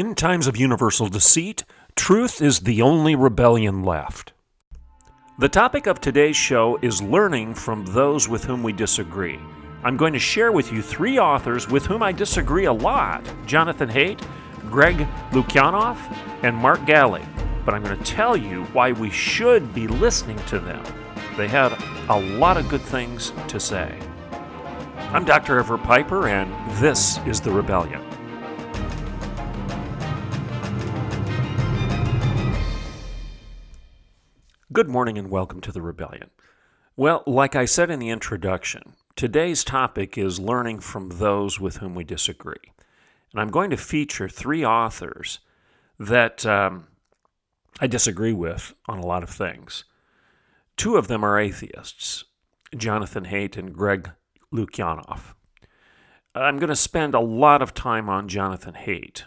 In times of universal deceit, truth is the only rebellion left. The topic of today's show is learning from those with whom we disagree. I'm going to share with you three authors with whom I disagree a lot Jonathan Haidt, Greg Lukianoff, and Mark Galli. But I'm going to tell you why we should be listening to them. They had a lot of good things to say. I'm Dr. Everett Piper, and this is The Rebellion. Good morning and welcome to The Rebellion. Well, like I said in the introduction, today's topic is learning from those with whom we disagree. And I'm going to feature three authors that um, I disagree with on a lot of things. Two of them are atheists Jonathan Haidt and Greg Lukianoff. I'm going to spend a lot of time on Jonathan Haidt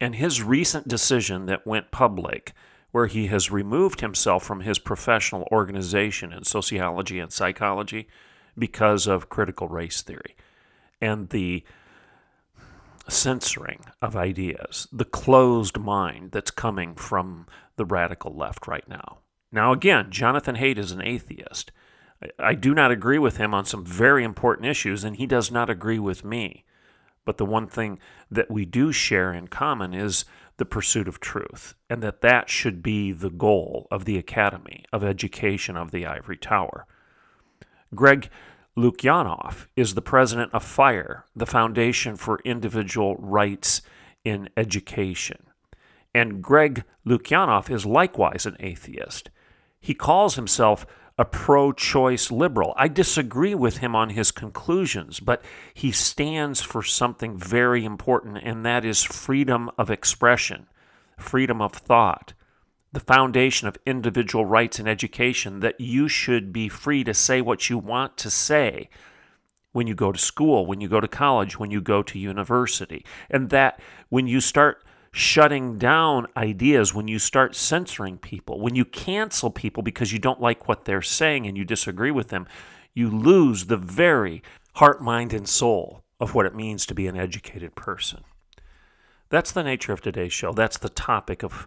and his recent decision that went public where he has removed himself from his professional organization in sociology and psychology because of critical race theory and the censoring of ideas, the closed mind that's coming from the radical left right now. Now, again, Jonathan Haidt is an atheist. I do not agree with him on some very important issues, and he does not agree with me. But the one thing that we do share in common is the pursuit of truth, and that that should be the goal of the Academy of Education of the Ivory Tower. Greg Lukianoff is the president of FIRE, the Foundation for Individual Rights in Education. And Greg Lukianoff is likewise an atheist. He calls himself a pro choice liberal. I disagree with him on his conclusions, but he stands for something very important, and that is freedom of expression, freedom of thought, the foundation of individual rights in education that you should be free to say what you want to say when you go to school, when you go to college, when you go to university. And that when you start shutting down ideas, when you start censoring people, when you cancel people because you don't like what they're saying and you disagree with them, you lose the very heart, mind, and soul of what it means to be an educated person. That's the nature of today's show. That's the topic of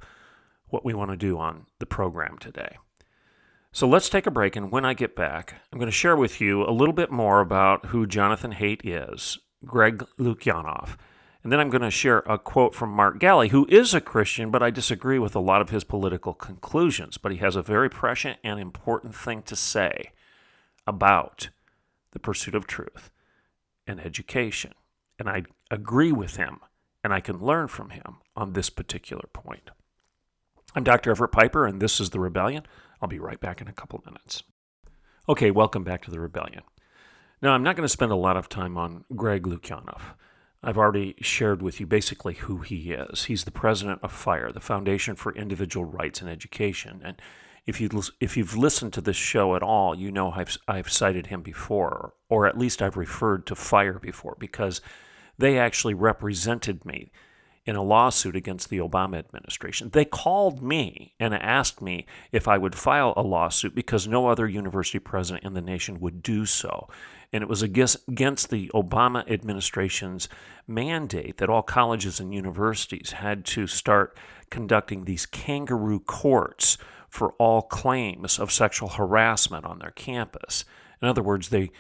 what we want to do on the program today. So let's take a break, and when I get back, I'm going to share with you a little bit more about who Jonathan Haidt is, Greg Lukianoff, and then I'm going to share a quote from Mark Galli, who is a Christian, but I disagree with a lot of his political conclusions. But he has a very prescient and important thing to say about the pursuit of truth and education. And I agree with him, and I can learn from him on this particular point. I'm Dr. Everett Piper, and this is The Rebellion. I'll be right back in a couple minutes. Okay, welcome back to The Rebellion. Now, I'm not going to spend a lot of time on Greg Lukianoff. I've already shared with you basically who he is. He's the president of FIRE, the Foundation for Individual Rights in Education. And if, you, if you've listened to this show at all, you know I've, I've cited him before, or at least I've referred to FIRE before, because they actually represented me in a lawsuit against the Obama administration. They called me and asked me if I would file a lawsuit because no other university president in the nation would do so and it was against the Obama administration's mandate that all colleges and universities had to start conducting these kangaroo courts for all claims of sexual harassment on their campus. In other words, they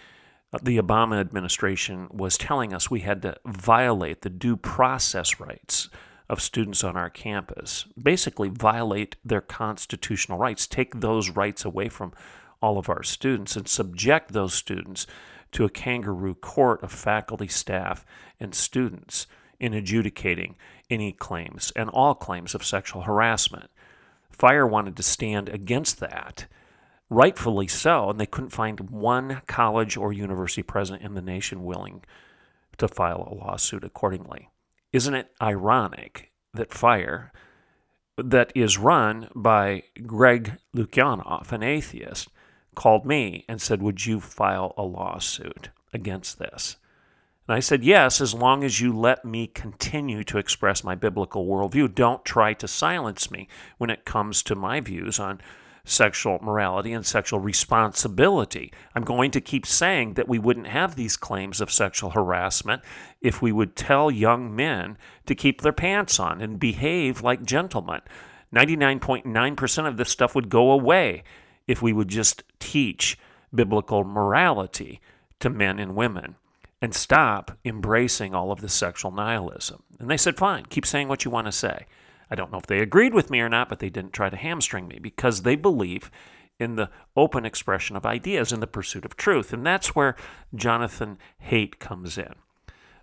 the Obama administration was telling us we had to violate the due process rights of students on our campus, basically violate their constitutional rights, take those rights away from all of our students, and subject those students to a kangaroo court of faculty, staff, and students in adjudicating any claims and all claims of sexual harassment. Fire wanted to stand against that, rightfully so, and they couldn't find one college or university president in the nation willing to file a lawsuit accordingly. Isn't it ironic that Fire that is run by Greg Lukianoff, an atheist, called me and said, Would you file a lawsuit against this? And I said, Yes, as long as you let me continue to express my biblical worldview. Don't try to silence me when it comes to my views on sexual morality and sexual responsibility. I'm going to keep saying that we wouldn't have these claims of sexual harassment if we would tell young men to keep their pants on and behave like gentlemen. 99.9% of this stuff would go away if we would just teach biblical morality to men and women and stop embracing all of the sexual nihilism. And they said, fine, keep saying what you want to say. I don't know if they agreed with me or not, but they didn't try to hamstring me because they believe in the open expression of ideas in the pursuit of truth. And that's where Jonathan Haidt comes in.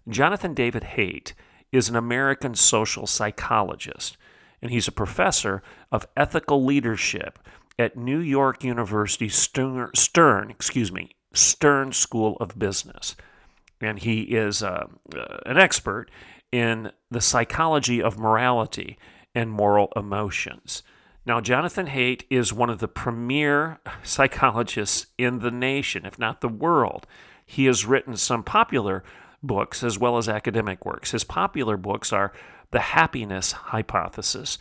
Jonathan David Haidt is an American social psychologist, and he's a professor of ethical leadership at New York University Stern, Stern excuse me, Stern School of Business and he is uh, uh, an expert in the psychology of morality and moral emotions. Now, Jonathan Haidt is one of the premier psychologists in the nation, if not the world. He has written some popular books as well as academic works. His popular books are The Happiness Hypothesis,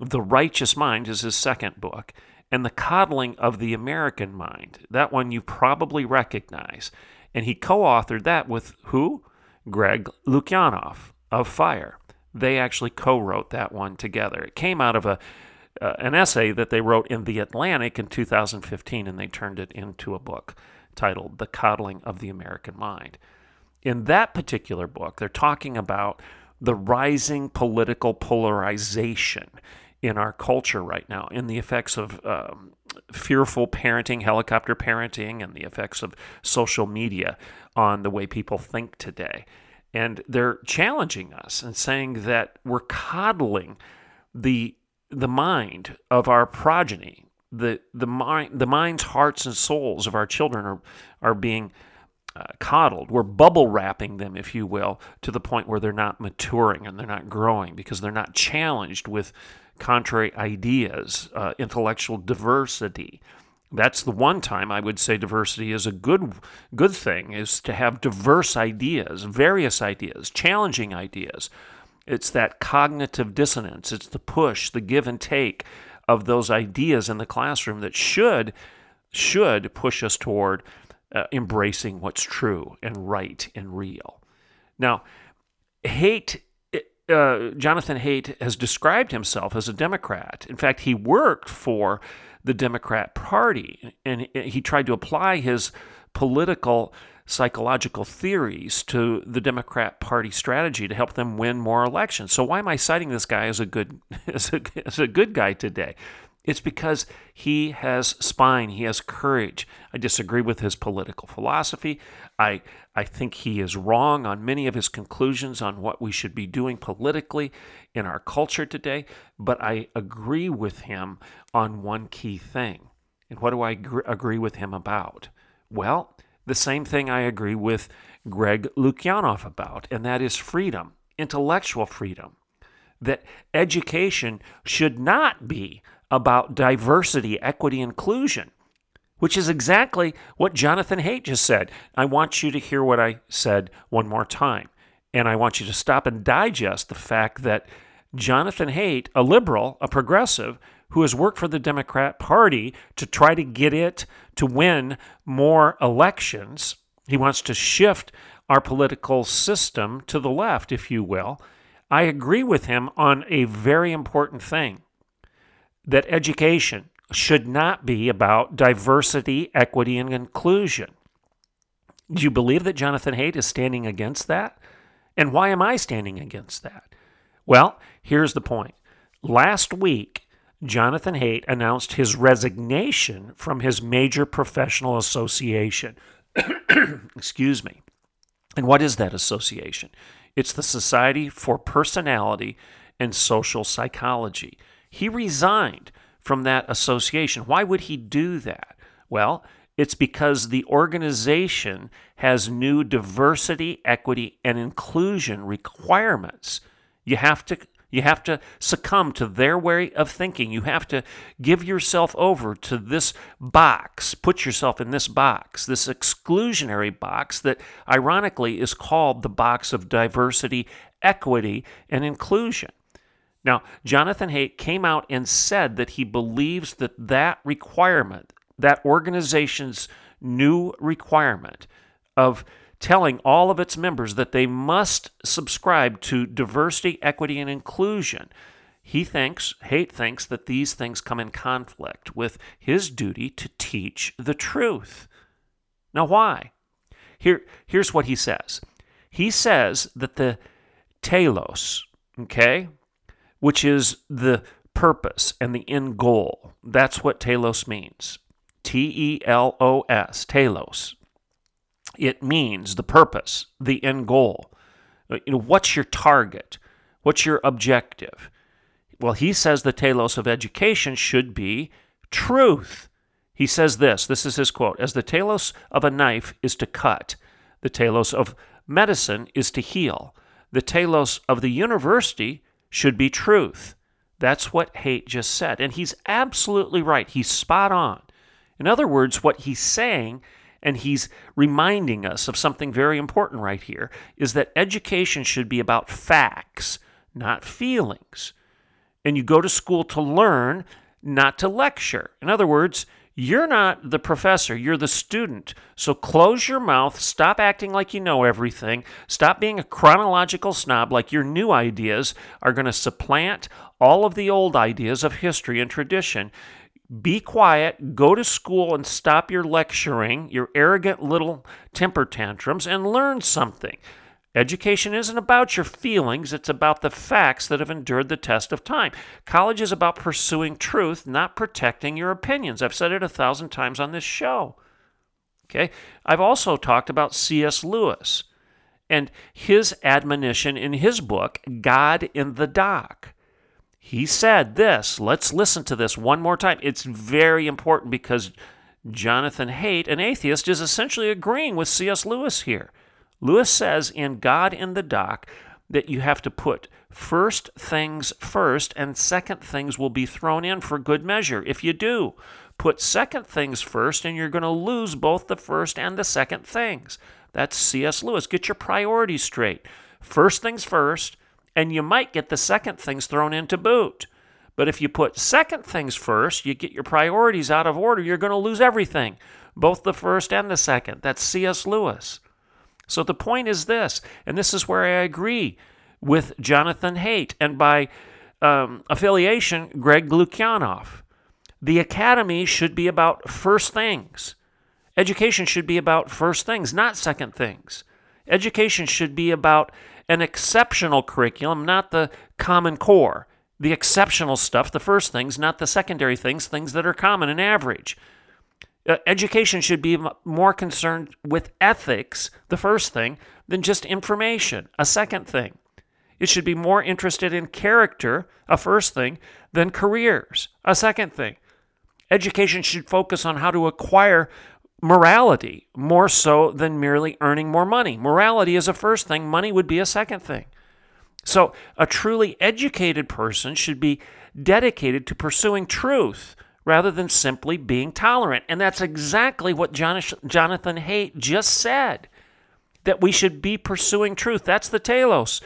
The Righteous Mind is his second book, and The Coddling of the American Mind. That one you probably recognize. And he co authored that with who? Greg Lukianoff of FIRE. They actually co wrote that one together. It came out of a, uh, an essay that they wrote in The Atlantic in 2015, and they turned it into a book titled The Coddling of the American Mind. In that particular book, they're talking about the rising political polarization in our culture right now, in the effects of um, fearful parenting, helicopter parenting, and the effects of social media on the way people think today. And they're challenging us and saying that we're coddling the the mind of our progeny. The the mind the minds, hearts, and souls of our children are are being uh, coddled. We're bubble wrapping them, if you will, to the point where they're not maturing and they're not growing because they're not challenged with contrary ideas, uh, intellectual diversity. That's the one time I would say diversity is a good good thing is to have diverse ideas, various ideas, challenging ideas. It's that cognitive dissonance, it's the push, the give and take of those ideas in the classroom that should should push us toward uh, embracing what's true and right and real. Now, Haidt uh, Jonathan Haidt has described himself as a Democrat. In fact, he worked for the Democrat Party and he tried to apply his political psychological theories to the Democrat Party strategy to help them win more elections. So why am I citing this guy as a good as a, as a good guy today? It's because he has spine, he has courage. I disagree with his political philosophy. I, I think he is wrong on many of his conclusions on what we should be doing politically in our culture today, but I agree with him on one key thing. And what do I agree with him about? Well, the same thing I agree with Greg Lukianoff about, and that is freedom, intellectual freedom. That education should not be about diversity, equity, inclusion, which is exactly what Jonathan Haidt just said. I want you to hear what I said one more time. And I want you to stop and digest the fact that Jonathan Haidt, a liberal, a progressive, who has worked for the Democrat Party to try to get it to win more elections, he wants to shift our political system to the left, if you will. I agree with him on a very important thing that education should not be about diversity, equity, and inclusion. Do you believe that Jonathan Haidt is standing against that? And why am I standing against that? Well, here's the point. Last week, Jonathan Haidt announced his resignation from his major professional association. Excuse me. And what is that association? It's the Society for Personality and Social Psychology. He resigned from that association. Why would he do that? Well, it's because the organization has new diversity, equity, and inclusion requirements. You have to You have to succumb to their way of thinking. You have to give yourself over to this box, put yourself in this box, this exclusionary box that ironically is called the box of diversity, equity, and inclusion. Now, Jonathan Haidt came out and said that he believes that that requirement, that organization's new requirement of telling all of its members that they must subscribe to diversity, equity, and inclusion. He thinks, Haidt thinks, that these things come in conflict with his duty to teach the truth. Now, why? Here, here's what he says. He says that the telos, okay, which is the purpose and the end goal, that's what telos means. T E L O S, telos it means the purpose, the end goal. You know, what's your target? What's your objective? Well, he says the telos of education should be truth. He says this this is his quote As the telos of a knife is to cut, the telos of medicine is to heal. The telos of the university should be truth. That's what Haidt just said. And he's absolutely right. He's spot on. In other words, what he's saying and he's reminding us of something very important right here is that education should be about facts, not feelings. And you go to school to learn, not to lecture. In other words, you're not the professor, you're the student. So close your mouth, stop acting like you know everything, stop being a chronological snob like your new ideas are going to supplant all of the old ideas of history and tradition be quiet, go to school and stop your lecturing, your arrogant little temper tantrums, and learn something. Education isn't about your feelings, it's about the facts that have endured the test of time. College is about pursuing truth, not protecting your opinions. I've said it a thousand times on this show. Okay? I've also talked about C.S. Lewis and his admonition in his book, God in the Dock. He said this. Let's listen to this one more time. It's very important because Jonathan Haidt, an atheist, is essentially agreeing with C.S. Lewis here. Lewis says in God in the Dock that you have to put first things first and second things will be thrown in for good measure. If you do, put second things first and you're going to lose both the first and the second things. That's C.S. Lewis. Get your priorities straight. First things first, and you might get the second things thrown into boot. But if you put second things first, you get your priorities out of order, you're going to lose everything, both the first and the second. That's C.S. Lewis. So the point is this, and this is where I agree with Jonathan Haidt and by um, affiliation, Greg Lukianoff. The academy should be about first things. Education should be about first things, not second things. Education should be about an exceptional curriculum, not the common core. The exceptional stuff, the first things, not the secondary things, things that are common and average. Uh, education should be more concerned with ethics, the first thing, than just information, a second thing. It should be more interested in character, a first thing, than careers, a second thing. Education should focus on how to acquire morality more so than merely earning more money. Morality is a first thing, money would be a second thing. So, a truly educated person should be dedicated to pursuing truth rather than simply being tolerant. And that's exactly what Jonathan Haidt just said that we should be pursuing truth. That's the telos.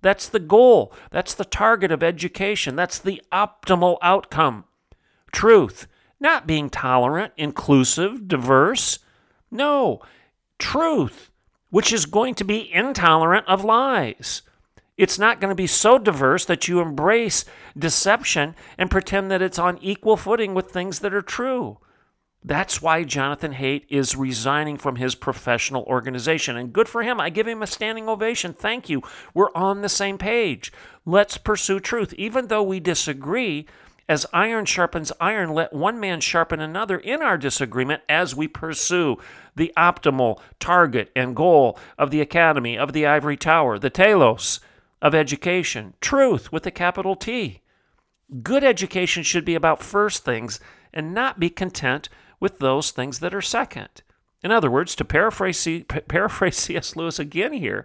That's the goal. That's the target of education. That's the optimal outcome. Truth not being tolerant, inclusive, diverse. No, truth, which is going to be intolerant of lies. It's not going to be so diverse that you embrace deception and pretend that it's on equal footing with things that are true. That's why Jonathan Haidt is resigning from his professional organization. And good for him. I give him a standing ovation. Thank you. We're on the same page. Let's pursue truth. Even though we disagree, as iron sharpens iron, let one man sharpen another in our disagreement as we pursue the optimal target and goal of the Academy of the Ivory Tower, the telos of education, truth with a capital T. Good education should be about first things and not be content with those things that are second. In other words, to paraphrase, paraphrase C.S. Lewis again here,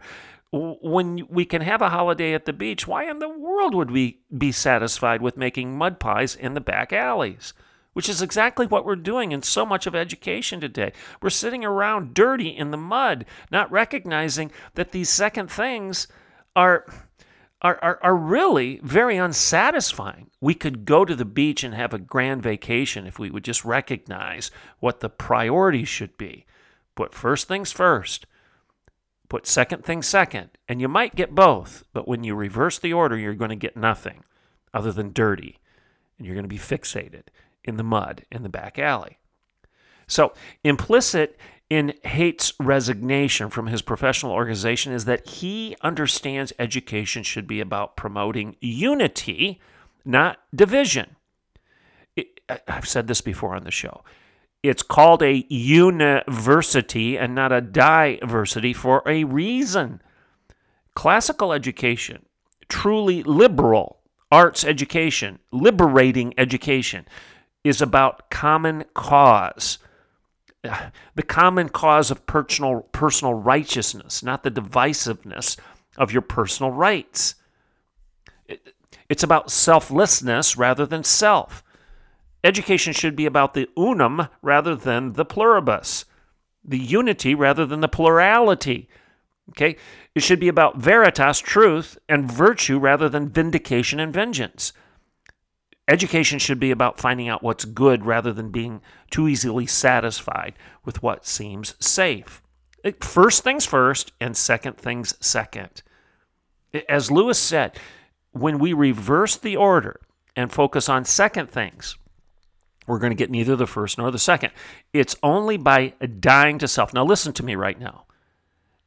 when we can have a holiday at the beach, why in the world would we be satisfied with making mud pies in the back alleys? Which is exactly what we're doing in so much of education today. We're sitting around dirty in the mud, not recognizing that these second things are. Are, are, are really very unsatisfying. We could go to the beach and have a grand vacation if we would just recognize what the priorities should be. Put first things first Put second things second, and you might get both, but when you reverse the order, you're going to get nothing other than dirty, and you're going to be fixated in the mud in the back alley. So, implicit in Haidt's resignation from his professional organization is that he understands education should be about promoting unity, not division. I've said this before on the show. It's called a university and not a diversity for a reason. Classical education, truly liberal arts education, liberating education, is about common cause. The common cause of personal, personal righteousness, not the divisiveness of your personal rights. It's about selflessness rather than self. Education should be about the unum rather than the pluribus, the unity rather than the plurality. Okay? It should be about veritas, truth, and virtue rather than vindication and vengeance. Education should be about finding out what's good rather than being too easily satisfied with what seems safe. First things first, and second things second. As Lewis said, when we reverse the order and focus on second things, we're going to get neither the first nor the second. It's only by dying to self. Now, listen to me right now.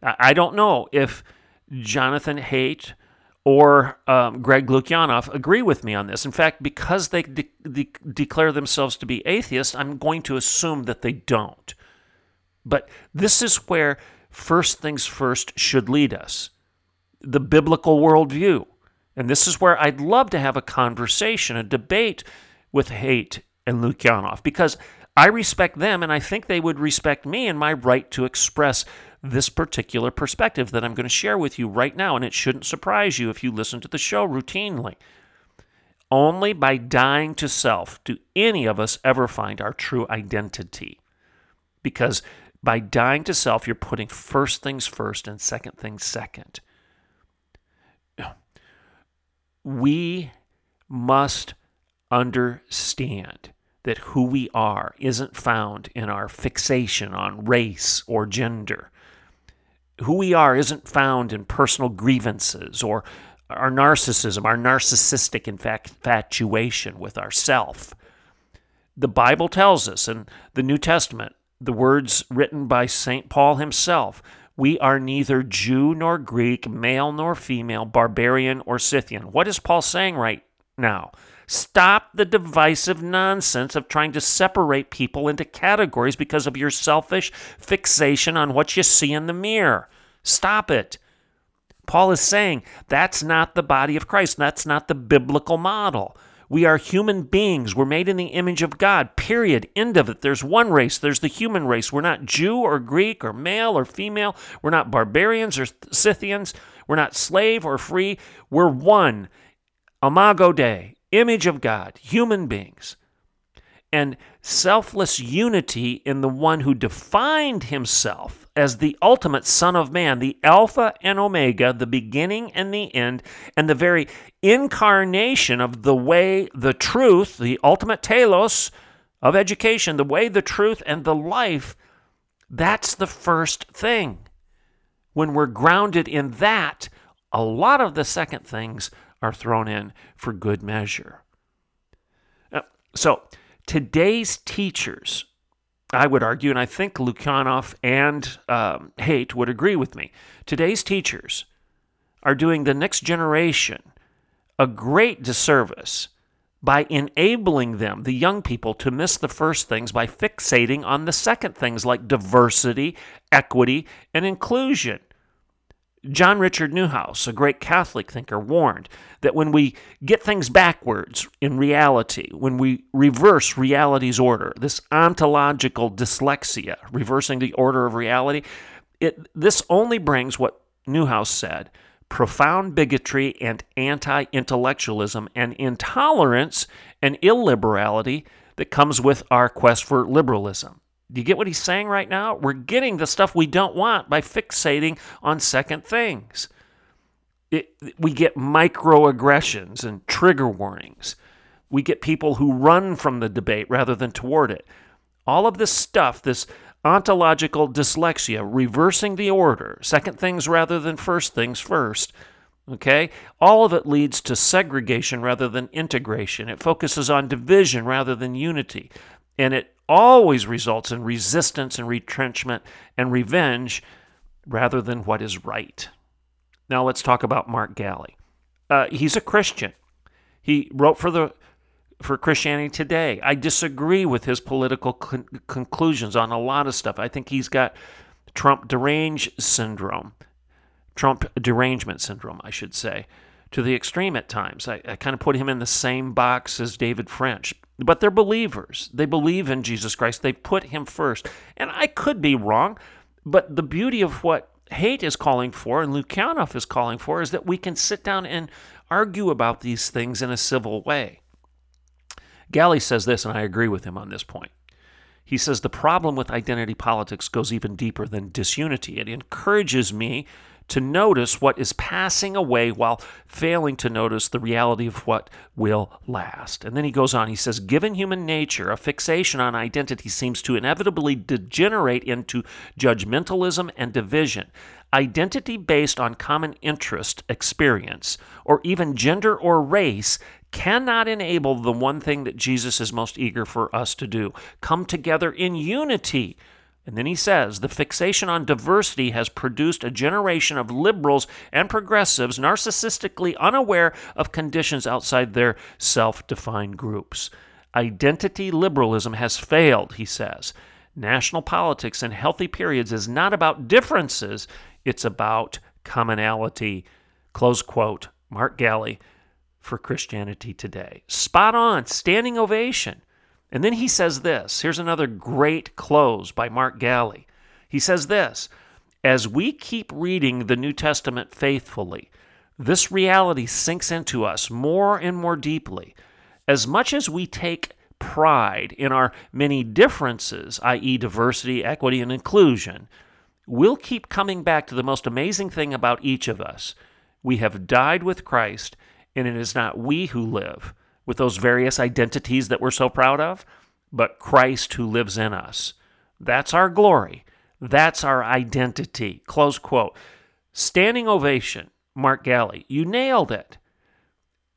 I don't know if Jonathan Haidt or um, Greg Lukianoff agree with me on this. In fact, because they de- de- declare themselves to be atheists, I'm going to assume that they don't. But this is where first things first should lead us the biblical worldview. And this is where I'd love to have a conversation, a debate with Haidt and Lukianoff because I respect them and I think they would respect me and my right to express this particular perspective that I'm going to share with you right now. And it shouldn't surprise you if you listen to the show routinely. Only by dying to self do any of us ever find our true identity. Because by dying to self, you're putting first things first and second things second. We must understand that who we are isn't found in our fixation on race or gender. Who we are isn't found in personal grievances or our narcissism, our narcissistic infatuation with ourself. The Bible tells us in the New Testament, the words written by St. Paul himself, we are neither Jew nor Greek, male nor female, barbarian or Scythian. What is Paul saying right now? Stop the divisive nonsense of trying to separate people into categories because of your selfish fixation on what you see in the mirror. Stop it. Paul is saying that's not the body of Christ. That's not the biblical model. We are human beings. We're made in the image of God, period. End of it. There's one race. There's the human race. We're not Jew or Greek or male or female. We're not barbarians or Scythians. We're not slave or free. We're one. Imago Dei image of God, human beings, and selfless unity in the one who defined himself as the ultimate Son of Man, the Alpha and Omega, the beginning and the end, and the very incarnation of the way, the truth, the ultimate telos of education, the way, the truth, and the life. That's the first thing. When we're grounded in that, a lot of the second things are thrown in for good measure. So, today's teachers, I would argue, and I think Lukianoff and um, Haidt would agree with me, today's teachers are doing the next generation a great disservice by enabling them, the young people, to miss the first things by fixating on the second things like diversity, equity, and inclusion. John Richard Neuhaus, a great Catholic thinker, warned that when we get things backwards in reality, when we reverse reality's order, this ontological dyslexia, reversing the order of reality, it, this only brings what Neuhaus said profound bigotry and anti intellectualism and intolerance and illiberality that comes with our quest for liberalism. Do you get what he's saying right now? We're getting the stuff we don't want by fixating on second things. It, we get microaggressions and trigger warnings. We get people who run from the debate rather than toward it. All of this stuff, this ontological dyslexia, reversing the order, second things rather than first things first. Okay? All of it leads to segregation rather than integration. It focuses on division rather than unity. And it always results in resistance and retrenchment and revenge rather than what is right. Now let's talk about Mark Galli. Uh, he's a Christian. He wrote for the for Christianity Today. I disagree with his political con- conclusions on a lot of stuff. I think he's got Trump derange syndrome, Trump derangement syndrome, I should say, to the extreme at times. I, I kind of put him in the same box as David French. But they're believers. They believe in Jesus Christ. They put him first. And I could be wrong, but the beauty of what Haidt is calling for and Lukianoff is calling for is that we can sit down and argue about these things in a civil way. Galli says this, and I agree with him on this point. He says the problem with identity politics goes even deeper than disunity. It encourages me to notice what is passing away while failing to notice the reality of what will last. And then he goes on, he says, Given human nature, a fixation on identity seems to inevitably degenerate into judgmentalism and division. Identity based on common interest, experience, or even gender or race cannot enable the one thing that Jesus is most eager for us to do come together in unity. And then he says the fixation on diversity has produced a generation of liberals and progressives narcissistically unaware of conditions outside their self defined groups. Identity liberalism has failed, he says. National politics in healthy periods is not about differences, it's about commonality. Close quote. Mark Galli, for Christianity today. Spot on, standing ovation. And then he says this here's another great close by Mark Galli. He says this As we keep reading the New Testament faithfully, this reality sinks into us more and more deeply. As much as we take pride in our many differences, i.e., diversity, equity, and inclusion, we'll keep coming back to the most amazing thing about each of us. We have died with Christ and it is not we who live with those various identities that we're so proud of, but Christ who lives in us. That's our glory. That's our identity. Close quote. Standing ovation, Mark Galli. You nailed it.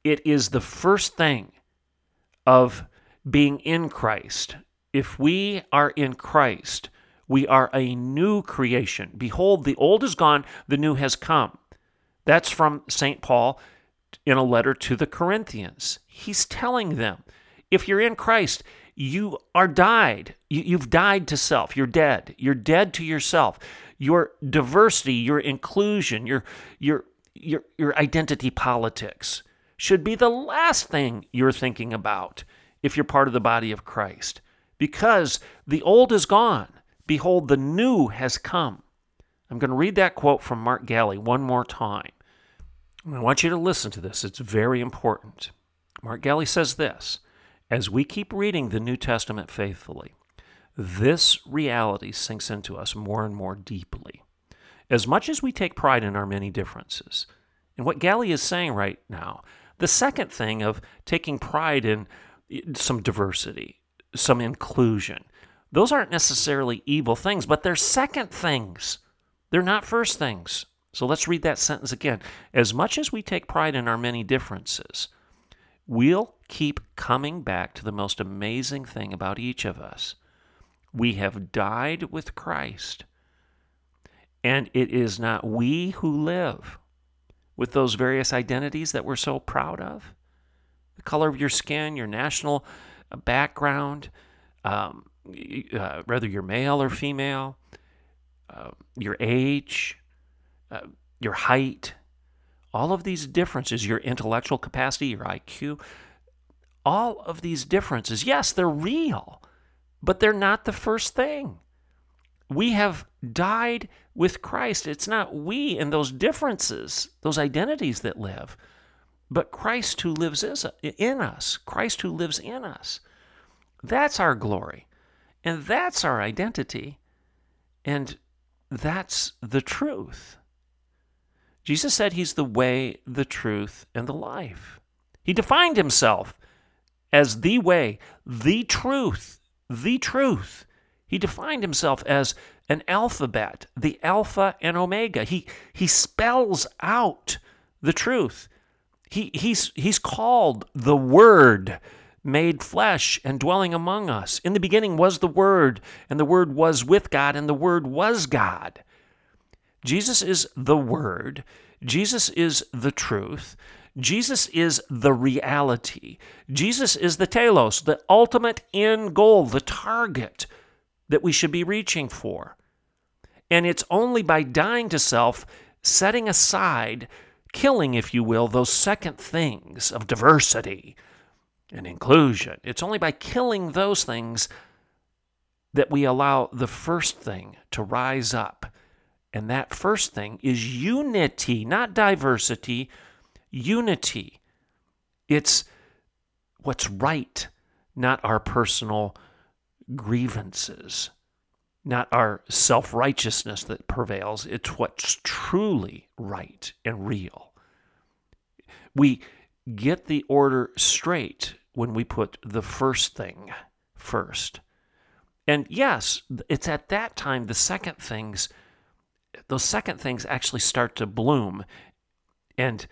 It is the first thing of being in Christ. If we are in Christ, we are a new creation. Behold, the old is gone, the new has come. That's from St. Paul in a letter to the Corinthians. He's telling them if you're in Christ, you are died. You, have died to self. You're dead. You're dead to yourself. Your diversity, your inclusion, your, your, your, your identity politics should be the last thing you're thinking about if you're part of the body of Christ. Because the old is gone. Behold, the new has come. I'm going to read that quote from Mark Galli one more time. I want you to listen to this. It's very important. Mark Galli says this As we keep reading the New Testament faithfully, this reality sinks into us more and more deeply. As much as we take pride in our many differences, and what Galli is saying right now, the second thing of taking pride in some diversity, some inclusion, those aren't necessarily evil things, but they're second things. They're not first things. So let's read that sentence again. As much as we take pride in our many differences, we'll keep coming back to the most amazing thing about each of us. We have died with Christ. And it is not we who live with those various identities that we're so proud of the color of your skin, your national uh, background, um, uh, whether you're male or female, uh, your age, uh, your height, all of these differences, your intellectual capacity, your IQ, all of these differences, yes, they're real, but they're not the first thing. We have died with Christ. It's not we and those differences, those identities that live, but Christ who lives in us, Christ who lives in us. That's our glory. And that's our identity. And that's the truth. Jesus said he's the way, the truth, and the life. He defined himself as the way, the truth, the truth. He defined himself as an alphabet, the Alpha and Omega. He, he spells out the truth. He, he's, he's called the Word made flesh and dwelling among us. In the beginning was the Word, and the Word was with God, and the Word was God. Jesus is the Word. Jesus is the truth. Jesus is the reality. Jesus is the telos, the ultimate end goal, the target that we should be reaching for. And it's only by dying to self, setting aside, killing, if you will, those second things of diversity and inclusion. It's only by killing those things that we allow the first thing to rise up. And that first thing is unity, not diversity, unity. It's what's right, not our personal grievances, not our self righteousness that prevails. It's what's truly right and real. We get the order straight when we put the first thing first. And yes, it's at that time the second things, those second things actually start to bloom and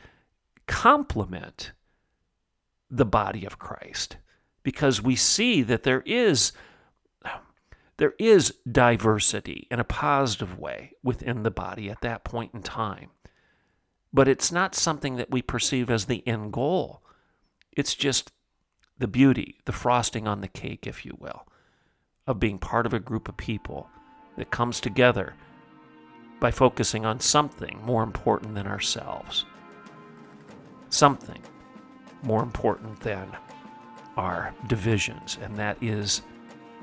complement the body of Christ because we see that there is there is diversity in a positive way within the body at that point in time. But it's not something that we perceive as the end goal. It's just the beauty, the frosting on the cake, if you will, of being part of a group of people that comes together by focusing on something more important than ourselves something more important than our divisions, and that is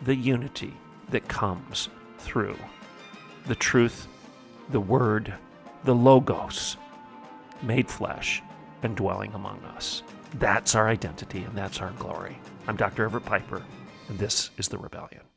the unity that comes through the truth, the word, the logos made flesh and dwelling among us. That's our identity and that's our glory. I'm Dr. Everett Piper, and this is The Rebellion.